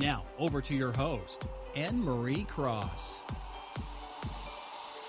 Now, over to your host, Anne Marie Cross.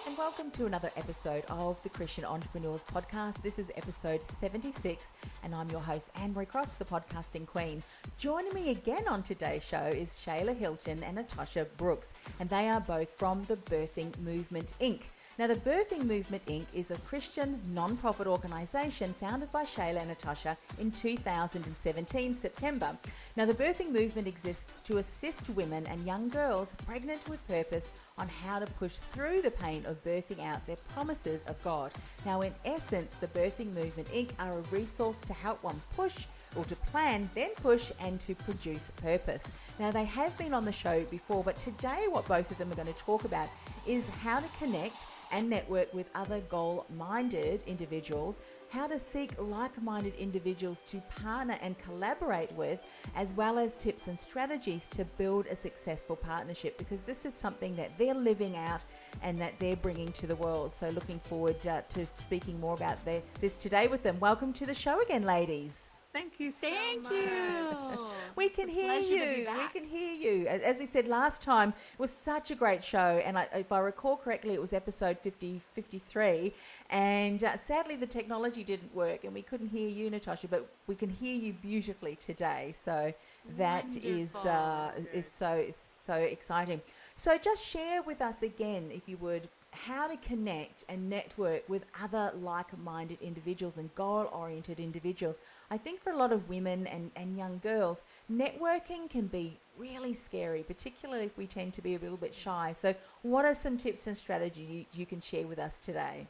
And welcome to another episode of the Christian Entrepreneurs Podcast. This is episode 76, and I'm your host, Anne Marie Cross, the podcasting queen. Joining me again on today's show is Shayla Hilton and Na'tosha Brooks, and they are both from the Birthing Movement Inc. Now, the Birthing Movement Inc. is a Christian non-profit organisation founded by Shayla and Na'tosha in 2017 September. Now, the Birthing Movement exists to assist women and young girls pregnant with purpose on how to push through the pain of birthing out their promises of God. Now, in essence, the Birthing Movement Inc. are a resource to help one push or to plan, then push, and to produce purpose. Now, they have been on the show before, but today, what both of them are going to talk about is how to connect and network with other goal minded individuals, how to seek like minded individuals to partner and collaborate with, as well as tips and strategies to build a successful partnership because this is something that they're living out and that they're bringing to the world. So, looking forward uh, to speaking more about this today with them. Welcome to the show again, ladies. Thank you so Thank much. you. We can hear you. We can hear you. As we said last time, it was such a great show. And I, if I recall correctly, it was episode 50, 53. And uh, sadly, the technology didn't work and we couldn't hear you, Na'tosha, but we can hear you beautifully today. So that is uh, is so, so exciting. So just share with us again, if you would, how to connect and network with other like minded individuals and goal oriented individuals. I think for a lot of women and, and young girls, networking can be really scary, particularly if we tend to be a little bit shy. So, what are some tips and strategies you, you can share with us today?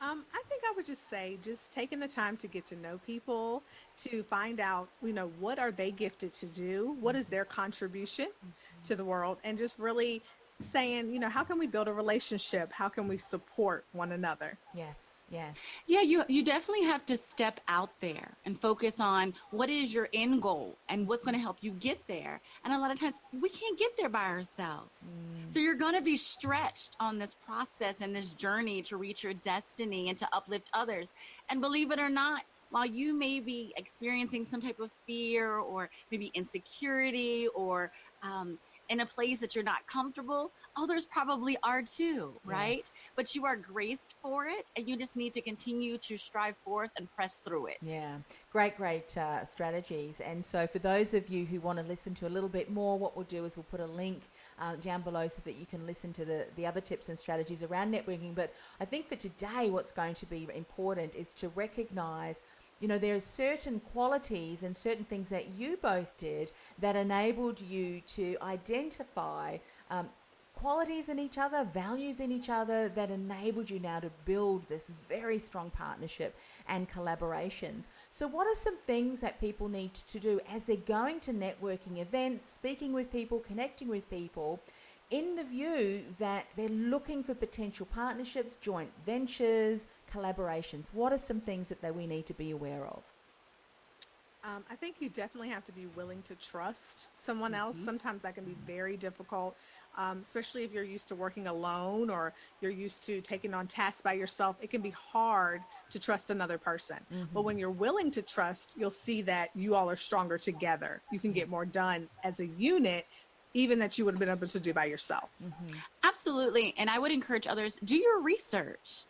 Um, I think I would just say just taking the time to get to know people, to find out, you know, what are they gifted to do? What is their contribution mm-hmm. to the world? And just really saying, you know, how can we build a relationship? How can we support one another? Yes. Yes. Yeah, you you definitely have to step out there and focus on what is your end goal and what's going to help you get there. And a lot of times we can't get there by ourselves. Mm. So you're going to be stretched on this process and this journey to reach your destiny and to uplift others. And believe it or not, while you may be experiencing some type of fear or maybe insecurity or um, in a place that you're not comfortable, others probably are too, right? Yes. But you are graced for it and you just need to continue to strive forth and press through it. Yeah, great, great uh, strategies. And so, for those of you who want to listen to a little bit more, what we'll do is we'll put a link uh, down below so that you can listen to the, the other tips and strategies around networking. But I think for today, what's going to be important is to recognize you know, there are certain qualities and certain things that you both did that enabled you to identify um, qualities in each other, values in each other that enabled you now to build this very strong partnership and collaborations. So, what are some things that people need to do as they're going to networking events, speaking with people, connecting with people? In the view that they're looking for potential partnerships, joint ventures, collaborations? What are some things that, that we need to be aware of? Um, I think you definitely have to be willing to trust someone else. Mm-hmm. Sometimes that can be very difficult, um, especially if you're used to working alone or you're used to taking on tasks by yourself. It can be hard to trust another person. Mm-hmm. But when you're willing to trust, you'll see that you all are stronger together. You can get more done as a unit even that you would have been able to do by yourself. Mm-hmm. Absolutely. And I would encourage others do your research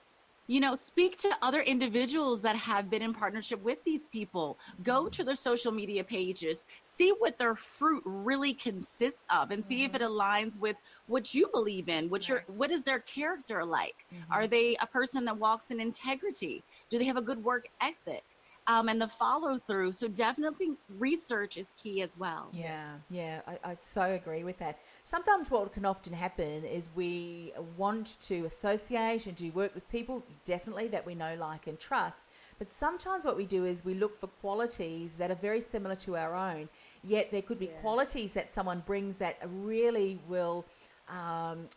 you know speak to other individuals that have been in partnership with these people go to their social media pages see what their fruit really consists of and see mm-hmm. if it mm-hmm. aligns with what you believe in what your what is their character like mm-hmm. are they a person that walks in integrity do they have a good work ethic um, and the follow through. So definitely research is key as well. Yeah, yeah, I, I so agree with that. Sometimes what can often happen is we want to associate and do work with people, definitely that we know, like, and trust. But sometimes what we do is we look for qualities that are very similar to our own, yet there could be Yeah. qualities that someone brings that really will. Um,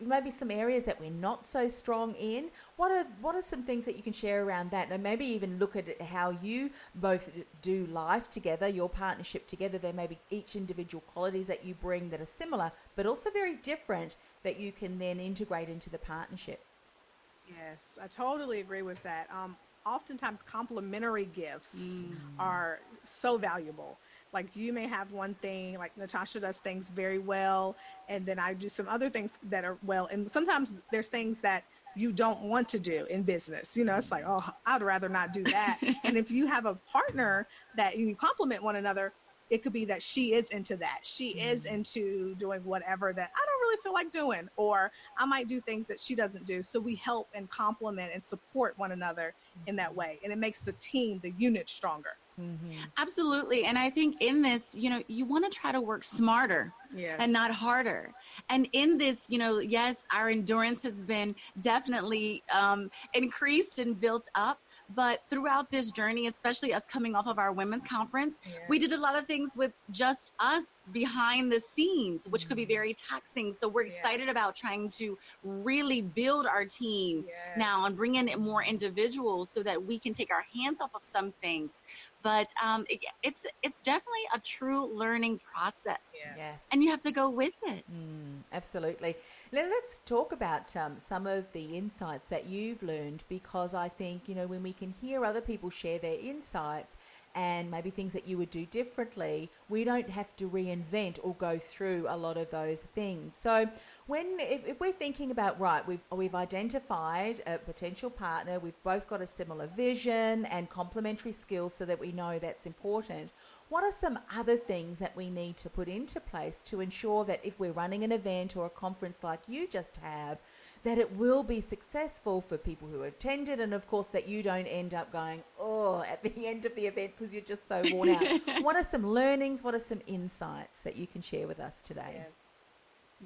maybe some areas that we're not so strong in. What are what are some things that you can share around that, and maybe even look at how you both do life together, your partnership together. There may be each individual qualities that you bring that are similar, but also very different that you can then integrate into the partnership. Yes, I totally agree with that. Um, oftentimes, complementary gifts are so valuable. Like you may have one thing, like Na'tosha does things very well, and then I do some other things that are well. And sometimes there's things that you don't want to do in business. You know, it's like, oh, I'd rather not do that. and if you have a partner that you complement one another, it could be that she is into that. She is mm-hmm. into doing whatever that I don't really feel like doing, or I might do things that she doesn't do. So we help and complement and support one another in that mm-hmm. way. And it makes the team, the unit stronger. Absolutely. And I think in this, you know, you want to try to work smarter Yes. and not harder. And in this, you know, yes, our endurance has been definitely um, increased and built up. But throughout this journey, especially us coming off of our women's conference, we did a lot of things with just us behind the scenes, which could be very taxing. So we're excited Yes. about trying to really build our team now and Yes. bring in more individuals so that we can take our hands off of some things. But um, it, it's it's definitely a true learning process, Yes. Yes. and you have to go with it. Mm, absolutely. Now, let's talk about um, some of the insights that you've learned because I think, you know, when we can hear other people share their insights and maybe things that you would do differently, we don't have to reinvent or go through a lot of those things. So, when if, if we're thinking about right, we've we've identified a potential partner, we've both got a similar vision and complementary skills so that we know that's important. What are some other things that we need to put into place to ensure that if we're running an event or a conference like you just have, that it will be successful for people who attended, and of course that you don't end up going, oh, at the end of the event because you're just so worn out. what are some learnings? What are some insights that you can share with us today? Yes.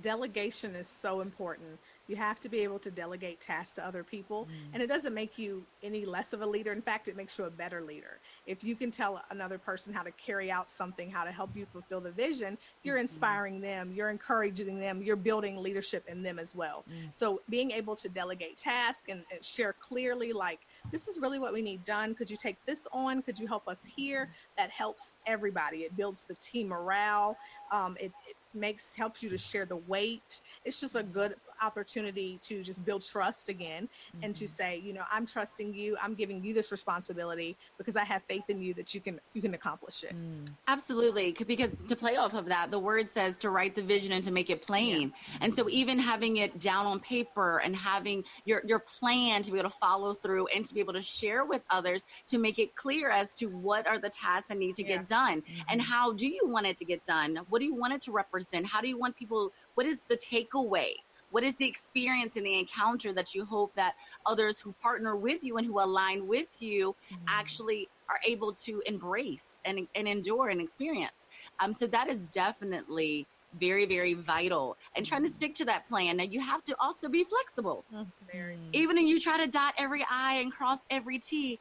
Delegation is so important. You have to be able to delegate tasks to other people. Mm. And it doesn't make you any less of a leader. In fact, it makes you a better leader. If you can tell another person how to carry out something, how to help you fulfill the vision, you're mm-hmm. inspiring them, you're encouraging them, you're building leadership in them as well. Mm. So being able to delegate tasks and, and share clearly, like, this is really what we need done. Could you take this on? Could you help us here? Mm. That helps everybody. It builds the team morale. Um, it, it makes helps you to share the weight. It's just a good opportunity to just build trust again and to mm-hmm. say, you know, I'm trusting you. I'm giving you this responsibility because I have faith in you that you can you can accomplish it. Mm. Absolutely, because to play off of that, the word says to write the vision and to make it plain. And so, even having it down on paper and having your your plan to be able to follow through and to be able to share with others to make it clear as to what are the tasks that need to Yeah. get done and mm-hmm. how do you want it to get done? What do you want it to represent? How do you want people? What is the takeaway? What is the experience and the encounter that you hope that others who partner with you and who align with you actually are able to embrace and, and endure and experience? Um, so that is definitely very, very vital. And trying to stick to that plan. Now, you have to also be flexible. Very. Even when you try to dot every I and cross every T,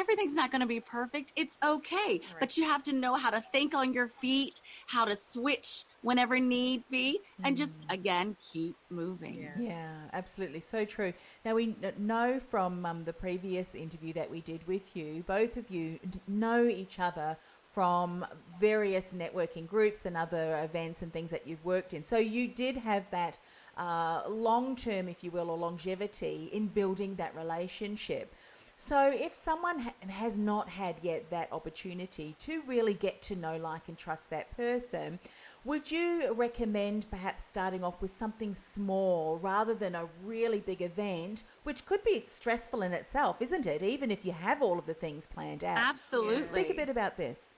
everything's not going to be perfect. It's okay. But you have to know how to think on your feet, how to switch whenever need be, and just, again, keep moving. Yeah. Yeah, absolutely. So true. Now, we know from um, the previous interview that we did with you, both of you know each other from various networking groups and other events and things that you've worked in. So you did have that uh, long term, if you will, or longevity in building that relationship. So, if someone ha- has not had yet that opportunity to really get to know, like, and trust that person, would you recommend perhaps starting off with something small rather than a really big event, which could be stressful in itself, isn't it? Even if you have all of the things planned out. Absolutely. Speak a bit about this.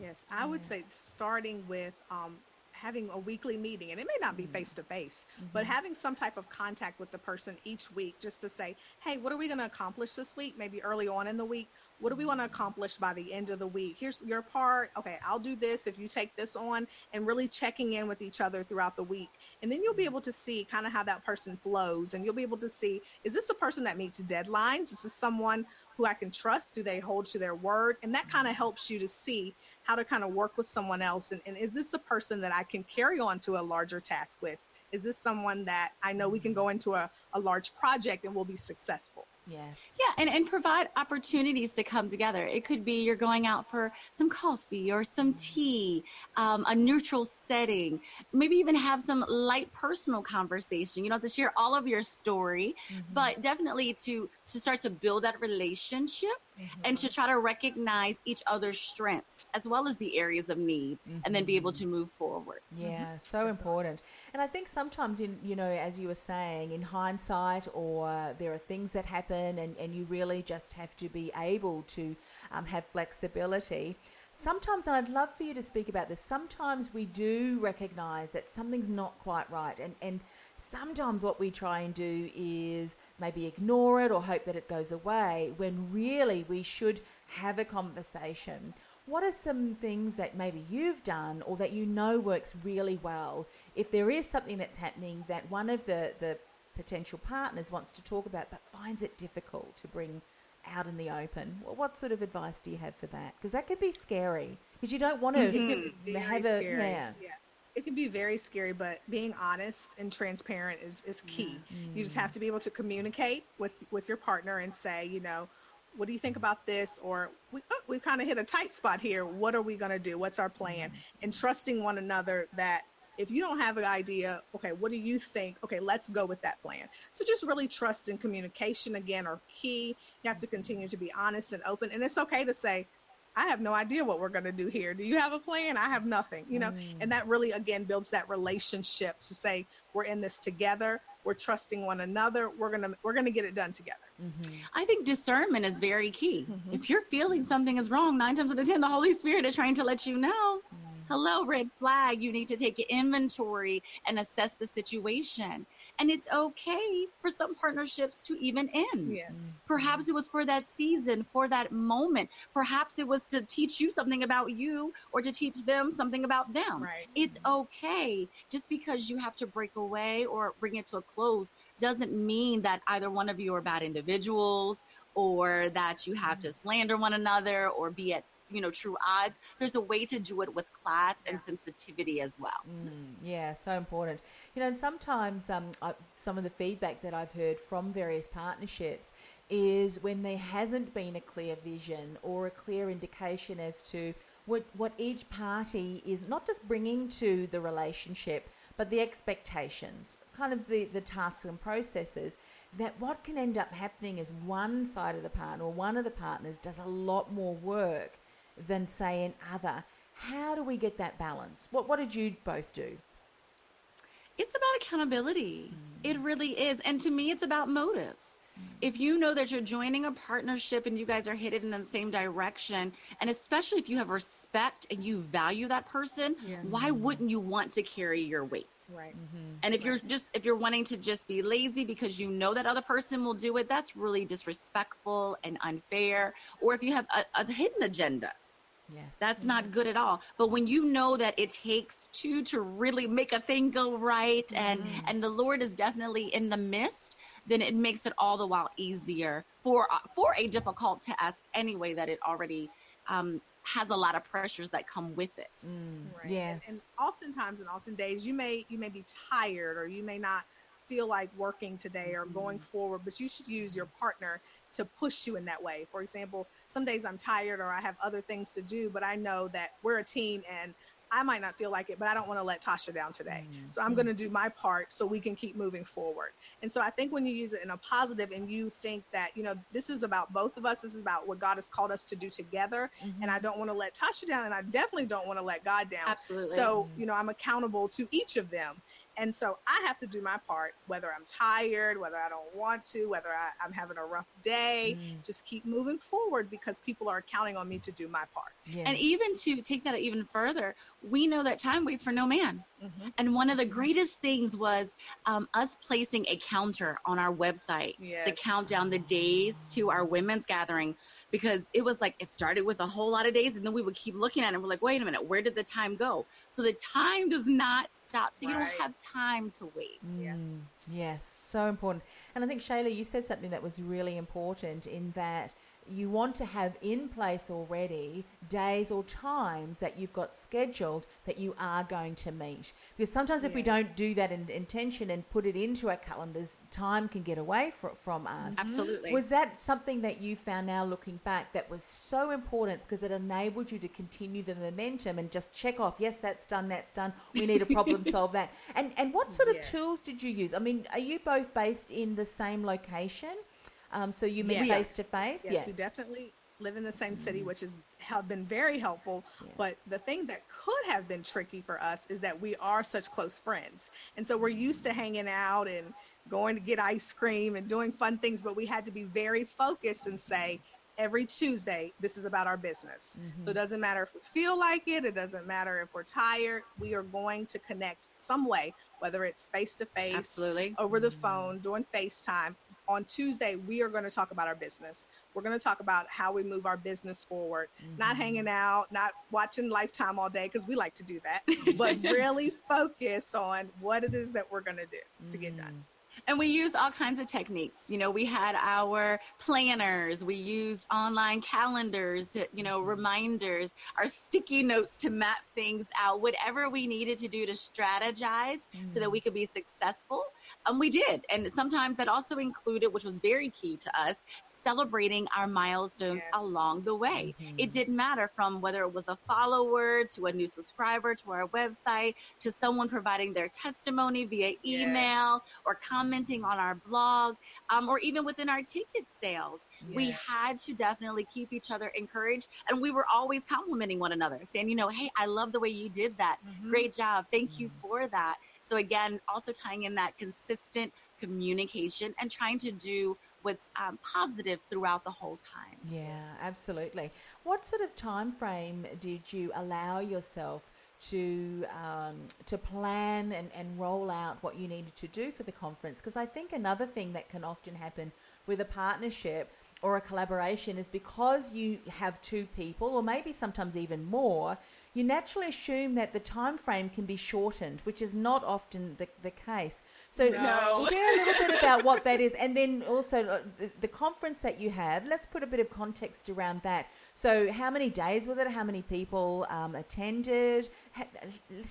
Yes, I would say starting with um, having a weekly meeting, and it may not be face to face, but mm-hmm. having some type of contact with the person each week just to say, hey, what are we going to accomplish this week? Maybe early on in the week. What do we want to mm-hmm. accomplish by the end of the week? Here's your part. Okay, I'll do this if you take this on, and really checking in with each other throughout the week. And then you'll be mm-hmm. able to see kind of how that person flows, and you'll be able to see is this a person that meets deadlines? Is this someone who I can trust? Do they hold to their word? And that kind of mm-hmm. helps you to see how to kind of work with someone else. And, and is this a person that I can carry on to a larger task with? Is this someone that I know we can mm-hmm. go into a, a large project and we'll be successful? Yes. Yeah, and, and provide opportunities to come together. It could be you're going out for some coffee or some tea, um, a neutral setting, maybe even have some light personal conversation. You don't have to share all of your story, mm-hmm. but definitely to to start to build that relationship mm-hmm. and to try to recognize each other's strengths as well as the areas of need mm-hmm. and then be able mm-hmm. to move forward. Yeah, so important. And I think sometimes in you know, as you were saying, in hindsight or there are things that happen happen and, and you really just have to be able to um, have flexibility. Sometimes, and I'd love for you to speak about this, sometimes we do recognize that something's not quite right. And, and sometimes what we try and do is maybe ignore it or hope that it goes away when really we should have a conversation what are some things that maybe you've done or that you know works really well if there is something that's happening that one of the, the potential partners wants to talk about but finds it difficult to bring out in the open. What sort of advice do you have for that? Because that could be scary because you don't want to mm-hmm. have a yeah. yeah. It can be very scary, but being honest and transparent is, is key. Yeah. Mm. You just have to be able to communicate with with your partner and say, you know, what do you think about this? Or we, oh, we kind of hit a tight spot here. What are we going to do? What's our plan? Mm. And trusting one another that if you don't have an idea, okay, what do you think? Okay, let's go with that plan. So just really trust and communication again are key. You have to continue to be honest and open. And it's okay to say, I have no idea what we're going to do here. Do you have a plan? I have nothing, you know, mm. and that really, again, builds that relationship to say, we're in this together. We're trusting one another. We're going to, we're going to get it done together. Mm-hmm. I think discernment is very key. Mm-hmm. If you're feeling something is wrong, nine times out of 10, the Holy Spirit is trying to let you know. Mm hello, red flag. You need to take inventory and assess the situation. And it's okay for some partnerships to even end. Yes. Perhaps mm-hmm. it was for that season, for that moment. Perhaps it was to teach you something about you or to teach them something about them. Right. It's mm-hmm. okay. Just because you have to break away or bring it to a close doesn't mean that either one of you are bad individuals or that you have mm-hmm. to slander one another or be at you know true odds there's a way to do it with class and sensitivity as well. Mm, yeah so important. You know and sometimes um, I, some of the feedback that i've heard from various partnerships is when there hasn't been a clear vision or a clear indication as to what, what each party is not just bringing to the relationship but the expectations kind of the, the tasks and processes that what can end up happening is one side of the partner or one of the partners does a lot more work than, say, an other. How do we get that balance? What, what did you both do? It's about accountability. Mm. It really is. And to me, it's about motives. Mm. If you know that you're joining a partnership and you guys are headed in the same direction, and especially if you have respect and you value that person, yeah. why mm-hmm. wouldn't you want to carry your weight? Right. Mm-hmm. And if right. you're just if you're wanting to just be lazy because you know that other person will do it, that's really disrespectful and unfair. Or if you have a, a hidden agenda, Yes. That's not good at all. But when you know that it takes two to really make a thing go right and mm. and the Lord is definitely in the midst, then it makes it all the while easier for uh, for a difficult task anyway that it already um, has a lot of pressures that come with it. Mm. Right. Yes. And, and oftentimes and often days you may you may be tired or you may not feel like working today or going mm-hmm. forward, but you should use your partner to push you in that way. For example, some days I'm tired or I have other things to do, but I know that we're a team and I might not feel like it, but I don't want to let Tasha down today. Mm-hmm. So I'm going to do my part so we can keep moving forward. And so I think when you use it in a positive and you think that, you know, this is about both of us, this is about what God has called us to do together. Mm-hmm. And I don't want to let Tasha down and I definitely don't want to let God down. Absolutely. So, you know, I'm accountable to each of them. And so I have to do my part, whether I'm tired, whether I don't want to, whether I, am having a rough day, mm. just keep moving forward because people are counting on me to do my part. Yes. And even to take that even further, we know that time waits for no man. Mm-hmm. And one of the greatest things was um, us placing a counter on our website yes. to count down the days to our women's gathering because it was like it started with a whole lot of days and then we would keep looking at it and we're like wait a minute where did the time go so the time does not stop so right. you don't have time to waste. Mm, yes so important. And i think shayla you said something that was really important in that you want to have in place already days or times that you've got scheduled that you are going to meet. Because sometimes if we don't do that in intention and put it into our calendars, time can get away fr- from us. Mm-hmm. Absolutely. Was that something that you found now looking back that was so important because it enabled you to continue the momentum and just check off, yes, that's done, that's done. We need to problem solve that. And and what sort of Yes. tools did you use? I mean, are you both based in the same location? Um, so you meet face to face? Yes, we definitely live in the same city, mm-hmm. which has have been very helpful. Yeah. But the thing that could have been tricky for us is that we are such close friends, and so we're used to mm-hmm. hanging out and going to get ice cream and doing fun things. But we had to be very focused and mm-hmm. say. Every Tuesday, this is about our business. So it doesn't matter if we feel like it, it doesn't matter if we're tired. We are going to connect some way, whether it's face to face, Absolutely. over the phone, doing FaceTime. On Tuesday, we are going to talk about our business. We're going to talk about how we move our business forward, not mm-hmm. hanging out, not watching Lifetime all day, because we like to do that, but really focus on what it is that we're going to do to get done. Mm. And we used all kinds of techniques. You know, we had our planners, we used online calendars, to, you know, mm-hmm. reminders, our sticky notes to map things out, whatever we needed to do to strategize so that mm. we could be successful. And we did. And sometimes that also included, which was very key to us, celebrating our milestones Yes. along the way. It mm-hmm. didn't matter from whether it was a follower to a new subscriber to our website to someone providing their testimony via email or commenting on our blog um, or even within our ticket sales. We had to definitely keep each other encouraged and we were always complimenting one another, saying, you know, hey, I love the way you did that. Mm-hmm. Great job. Thank you mm-hmm. for that. So, again, also tying in that consistent communication and trying to do what's um, positive throughout the whole time. Yeah, absolutely. What sort of time frame did you allow yourself to um, to plan and, and roll out what you needed to do for the conference? Because I think another thing that can often happen with a partnership or a collaboration is because you have two people or maybe sometimes even more you naturally assume that the time frame can be shortened which is not often the, the case so No. share a little bit about what that is and then also uh, the, the conference that you have let's put a bit of context around that so how many days was it how many people um, attended ha-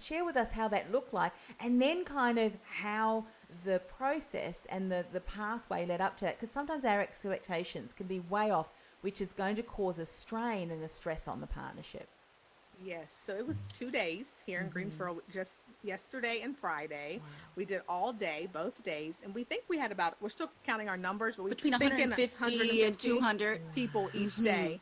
share with us how that looked like and then kind of how the process and the, the pathway led up to that because sometimes our expectations can be way off which is going to cause a strain and a stress on the partnership Yes, so it was two days here in Greensboro, just yesterday and Friday. We did all day, both days, and we think we had about. We're still counting our numbers, but we Between thinking 150 and 200. people each day.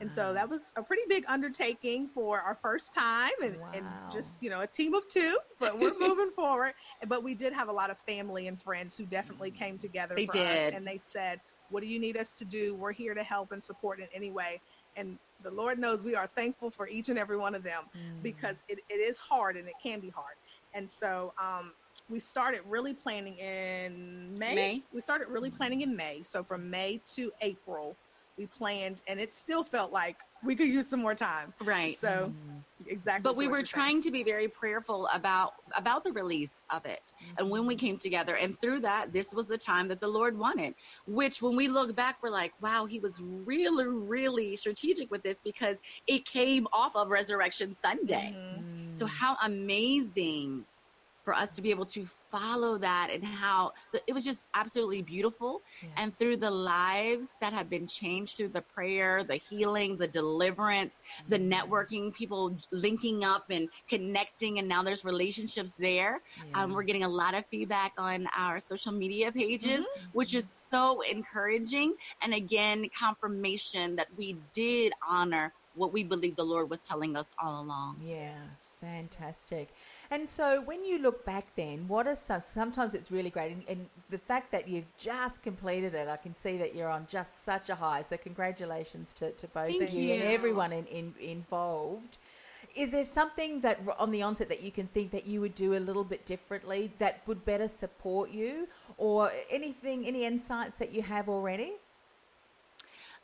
And so that was a pretty big undertaking for our first time and, and just, you know, a team of two, but we're moving forward. But we did have a lot of family and friends who definitely came together They for did. us and they said, What do you need us to do? We're here to help and support in any way. And the Lord knows we are thankful for each and every one of them because it, it is hard and it can be hard. And so um, we started really planning in May. May. We started really planning in May. So from May to April, we planned, and it still felt like we could use some more time. Right. So exactly. but we were you're saying. trying to be very prayerful about about the release of it and when we came together and through that this was the time that the lord wanted which when we look back we're like wow he was really really strategic with this because it came off of resurrection sunday Mm-hmm. so how amazing for us to be able to follow that and how it was just absolutely beautiful. And through the lives that have been changed through the prayer the healing the deliverance the networking people linking up and connecting and now there's relationships there um, we're getting a lot of feedback on our social media pages which is so encouraging. And again confirmation that we did honor what we believe the lord was telling us all along. Yeah, fantastic. And so when you look back then, what are some, sometimes it's really great. And, and the fact that you've just completed it, I can see that you're on just such a high. So congratulations to, to both Thank of you, and everyone in, in, involved. Is there something that on the onset that you can think that you would do a little bit differently that would better support you or anything, any insights that you have already?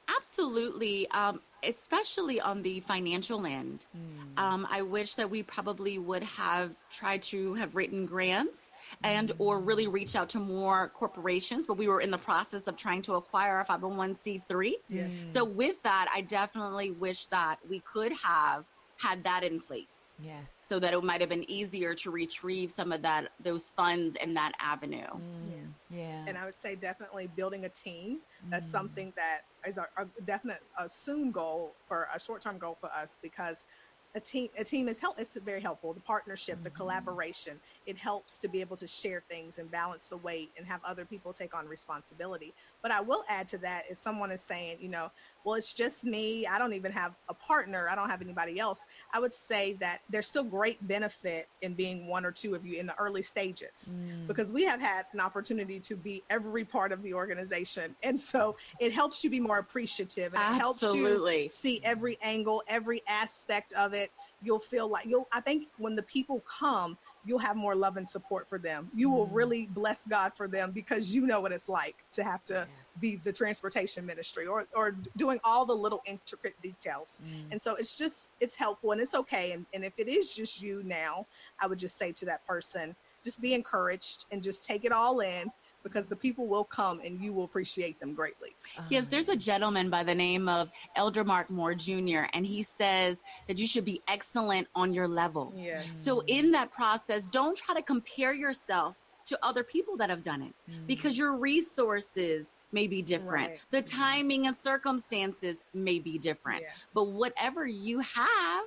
Absolutely. Um, especially on the financial end. Mm. Um, I wish that we probably would have tried to have written grants and or really reach out to more corporations but we were in the process of trying to acquire a 501c3 yes. so with that i definitely wish that we could have had that in place yes so that it might have been easier to retrieve some of that those funds in that avenue mm. yes yeah and i would say definitely building a team that's mm. something that is a, a definite a soon goal or a short-term goal for us because a team a team is help it's very helpful the partnership mm-hmm. the collaboration it helps to be able to share things and balance the weight and have other people take on responsibility but i will add to that if someone is saying you know well it's just me i don't even have a partner i don't have anybody else i would say that there's still great benefit in being one or two of you in the early stages mm. because we have had an opportunity to be every part of the organization and so it helps you be more appreciative and Absolutely. it helps you see every angle every aspect of it you'll feel like you'll, I think when the people come, you'll have more love and support for them. You will mm. really bless God for them because you know what it's like to have to yes. Be the transportation ministry or, or doing all the little intricate details. Mm. And so it's just, it's helpful and it's okay. And, and if it is just you now, I would just say to that person, just be encouraged and just take it all in because the people will come and you will appreciate them greatly. Yes, there's a gentleman by the name of Elder Mark Moore Jr., and he says that you should be excellent on your level. Yes. So, in that process, don't try to compare yourself to other people that have done it mm. because your resources may be different. Right. The timing and circumstances may be different. Yes. But whatever you have,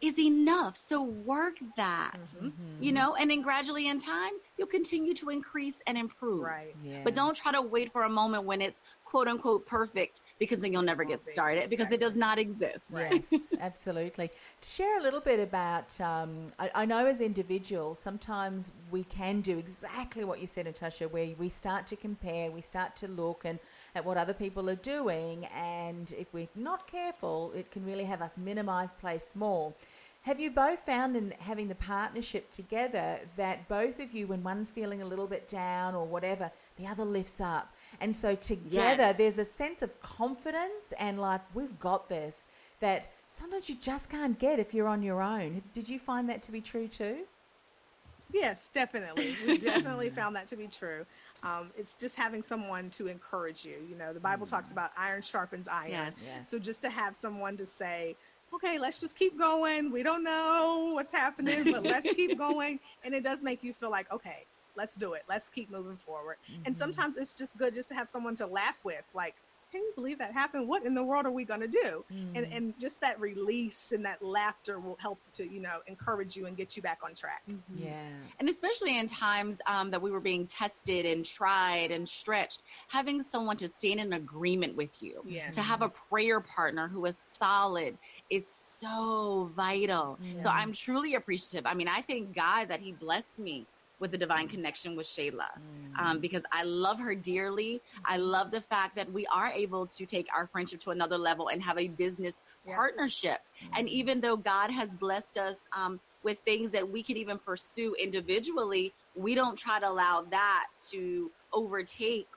is enough. So work that, mm-hmm. you know, and then gradually in time, you'll continue to increase and improve. Right. Yeah. But don't try to wait for a moment when it's quote unquote perfect because then you'll never get started because it does not exist. Yes, absolutely. To share a little bit about, um, I, I, know as individuals, sometimes we can do exactly what you said, Na'tosha, where we start to compare, we start to look and at what other people are doing, and if we're not careful, it can really have us minimize, play small. Have you both found in having the partnership together that both of you, when one's feeling a little bit down or whatever, the other lifts up? And so together, yes. there's a sense of confidence and like, we've got this that sometimes you just can't get if you're on your own. Did you find that to be true too? Yes, definitely. We definitely found that to be true. Um, it's just having someone to encourage you. You know, the Bible mm. talks about iron sharpens iron. Yes. yes. So just to have someone to say, okay, let's just keep going. We don't know what's happening, but let's keep going. And it does make you feel like, okay, let's do it. Let's keep moving forward. Mm-hmm. And sometimes it's just good just to have someone to laugh with, like, can you believe that happened? What in the world are we going to do? Mm. And and just that release and that laughter will help to you know encourage you and get you back on track. Mm-hmm. Yeah, and especially in times um, that we were being tested and tried and stretched, having someone to stand in agreement with you, yes. to have a prayer partner who is solid is so vital. Yeah. So I'm truly appreciative. I mean, I thank God that He blessed me with a divine connection with Shayla um, mm. because I love her dearly. I love the fact that we are able to take our friendship to another level and have a business yeah. partnership. And mm-hmm. even though God has blessed us um, with things that we can even pursue individually, we don't try to allow that to overtake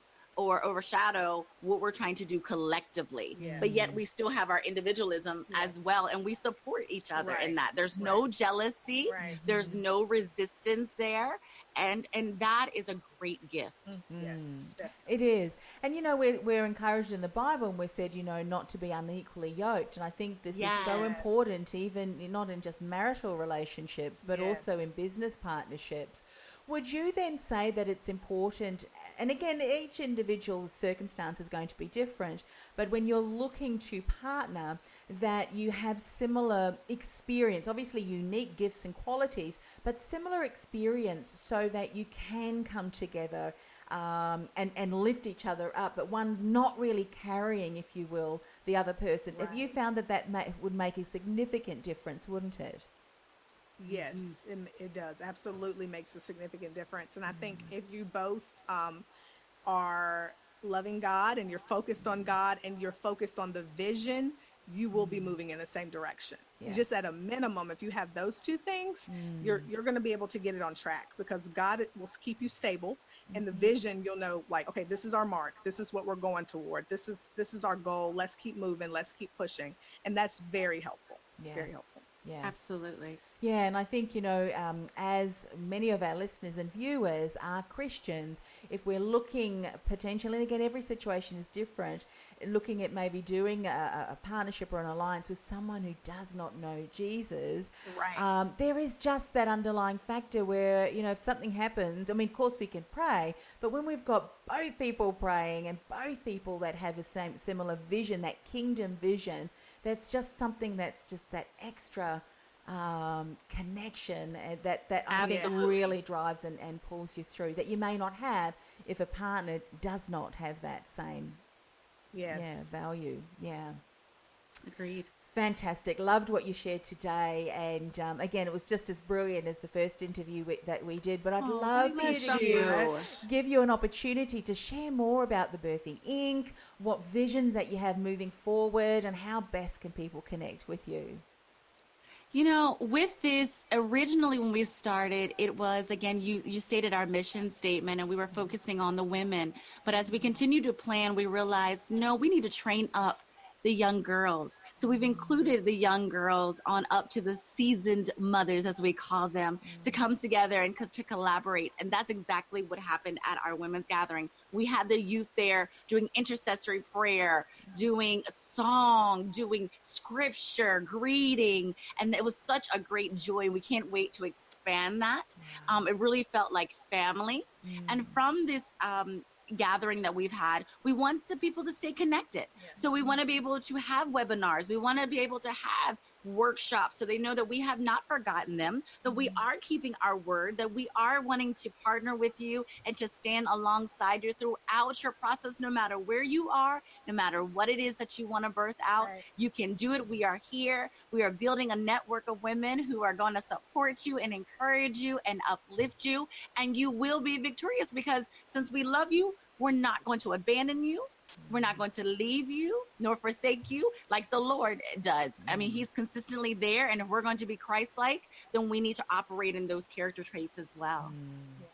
or overshadow what we're trying to do collectively. Yes. But yet we still have our individualism yes. as well and we support each other right. in that. There's right. no jealousy, right. there's mm-hmm. no resistance there and and that is a great gift. Mm-hmm. Yes. It is. And you know we're we're encouraged in the Bible and we're said, you know, not to be unequally yoked and I think this yes. is so important even not in just marital relationships but yes. also in business partnerships would you then say that it's important, and again, each individual's circumstance is going to be different, but when you're looking to partner, that you have similar experience, obviously unique gifts and qualities, but similar experience so that you can come together um, and, and lift each other up, but one's not really carrying, if you will, the other person. Right. If you found that that ma- would make a significant difference, wouldn't it? Yes, mm-hmm. it, it, does. Absolutely makes a significant difference. And I think mm-hmm. if you both um, are loving God and you're focused on God and you're focused on the vision you will be moving in the same direction. Yes. Just at a minimum, if you have those two things, you're you're going to be able to get it on track because God will keep you stable, and the vision you'll know like, okay, this is our mark. This is what we're going toward. This is this is our goal. Let's keep moving. Let's keep pushing, and that's very helpful. Very helpful. Yes. Absolutely. Yeah, and I think, you know, um, as many of our listeners and viewers are Christians, if we're looking potentially, and again, every situation is different, looking at maybe doing a, a- a partnership or an alliance with someone who does not know Jesus, Right. um, there is just that underlying factor where, you know, if something happens, I mean, of course we can pray, but when we've got both people praying and both people that have the same similar vision, that kingdom vision, that's just something that's just that extra um, connection and that, that I think really drives and, and pulls you through that you may not have if a partner does not have that same yes. yeah, value. Yeah. Agreed. Fantastic. Loved what you shared today. And um, again, it was just as brilliant as the first interview we, that we did. But I'd Oh, love you to you. give you an opportunity to share more about the Birthing Inc., what visions that you have moving forward, and how best can people connect with you. You know, with this, originally when we started, it was again, you, you stated our mission statement and we were focusing on the women. But as we continue to plan, we realized no, we need to train up the young girls. So we've included the young girls on up to the seasoned mothers, as we call them, to come together and co- to collaborate. And that's exactly what happened at our women's gathering. We had the youth there doing intercessory prayer, doing a song, doing scripture, greeting. And it was such a great joy. We can't wait to expand that. Um, it really felt like family. And from this, um, gathering that we've had we want the people to stay connected. So we want to be able to have webinars we want to be able to have workshops so they know that we have not forgotten them that we mm-hmm. are keeping our word that we are wanting to partner with you and to stand alongside you throughout your process no matter where you are no matter what it is that you want to birth out Right. you can do it. We are here. We are building a network of women who are going to support you and encourage you and uplift you and you will be victorious because since we love you we're not going to abandon you we're not going to leave you nor forsake you like the Lord does. I mean, mm. He's consistently there. And if we're going to be Christ like, then we need to operate in those character traits as well. Mm. Yes.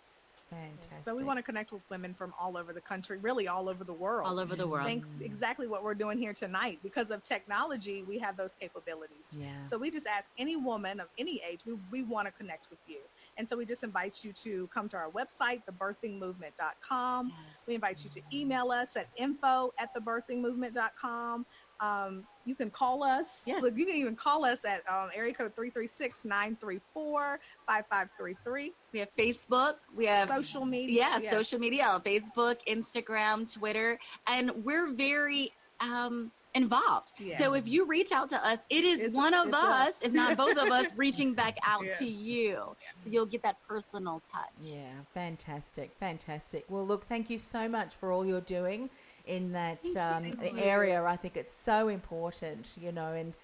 Fantastic. So we want to connect with women from all over the country, really all over the world. All over the world. Think mm. exactly what we're doing here tonight. Because of technology, we have those capabilities. Yeah. So we just ask any woman of any age, we, we want to connect with you. And so we just invite you to come to our website, thebirthingmovement.com. We invite you to email us at info at thebirthingmovement.com. Um, you can call us. Yes. Look, you can even call us at um, area code 336 934 5533. We have Facebook. We have Social media. Yeah, Yes. social media Facebook, Instagram, Twitter. And we're very um, involved. So if you reach out to us, it is It's- one of us, us. if not both of us, reaching back out Yes. to you. So you'll get that personal touch. Yeah, fantastic, fantastic. Well, look, thank you so much for all you're doing in that um, area. I think it's so important, you know, and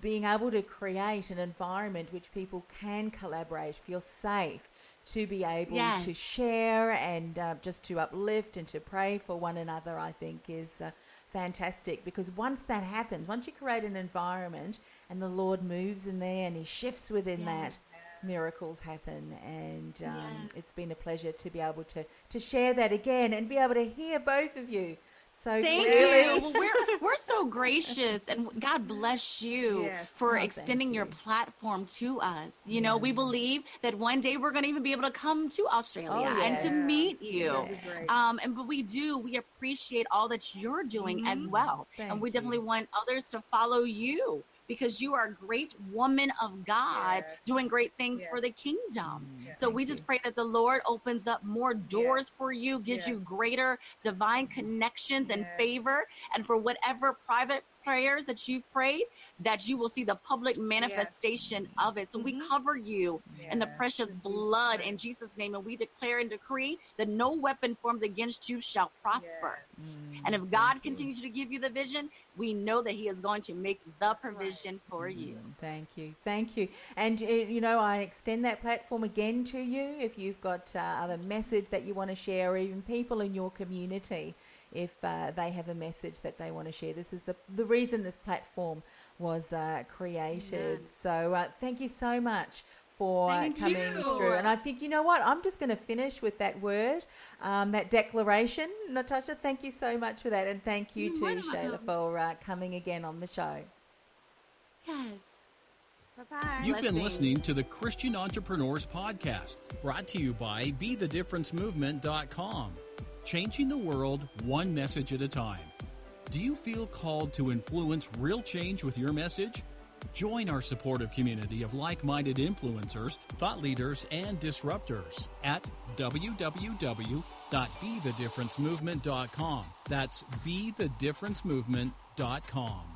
being able to create an environment which people can collaborate, feel safe to be able to share and uh, just to uplift and to pray for one another, I think is. Uh, Fantastic, because once that happens, once you create an environment and the Lord moves in there and He shifts within that, miracles happen. And um, Yes. it's been a pleasure to be able to to share that again and be able to hear both of you so Thank clearly. you. Well, we're, we're so gracious, and God bless you Yes. for Oh, thank extending your you. platform to us. You know, we believe that one day we're going to even be able to come to Australia Oh, and to meet you. That'd be great. Um, and but we do, we appreciate all that you're doing as well, Thank and we definitely you. want others to follow you because you are a great woman of God, Yes. doing great things for the kingdom. Yes. So we just you. pray that the Lord opens up more doors Yes. for you, gives you greater divine mm-hmm. connections and Yes. favor, and for whatever private prayers that you've prayed, that you will see the public manifestation of it. So we cover you in the precious in blood name. in Jesus' name, and we declare and decree that no weapon formed against you shall prosper. Yes. And if God continues to give you the vision, we know that He is going to make the provision for you. Thank you, thank you, and uh, you know I extend that platform again to you if you've got uh, other message that you want to share, or even people in your community. If uh, they have a message that they want to share. This is the, the reason this platform was uh, created. Yes. So uh, thank you so much for Thank coming you. through. And I think, you know what? I'm just going to finish with that word, um, that declaration. Na'tosha, thank you so much for that. And thank you You're to Shayla for uh, coming again on the show. Yes. Bye bye. You've been Blessings. listening to the Christian Entrepreneurs Podcast, brought to you by BeTheDifferenceMovement.com. Changing the world one message at a time. Do you feel called to influence real change with your message? Join our supportive community of like minded influencers, thought leaders, and disruptors at www.BeTheDifferenceMovement.com. That's BeTheDifferenceMovement.com.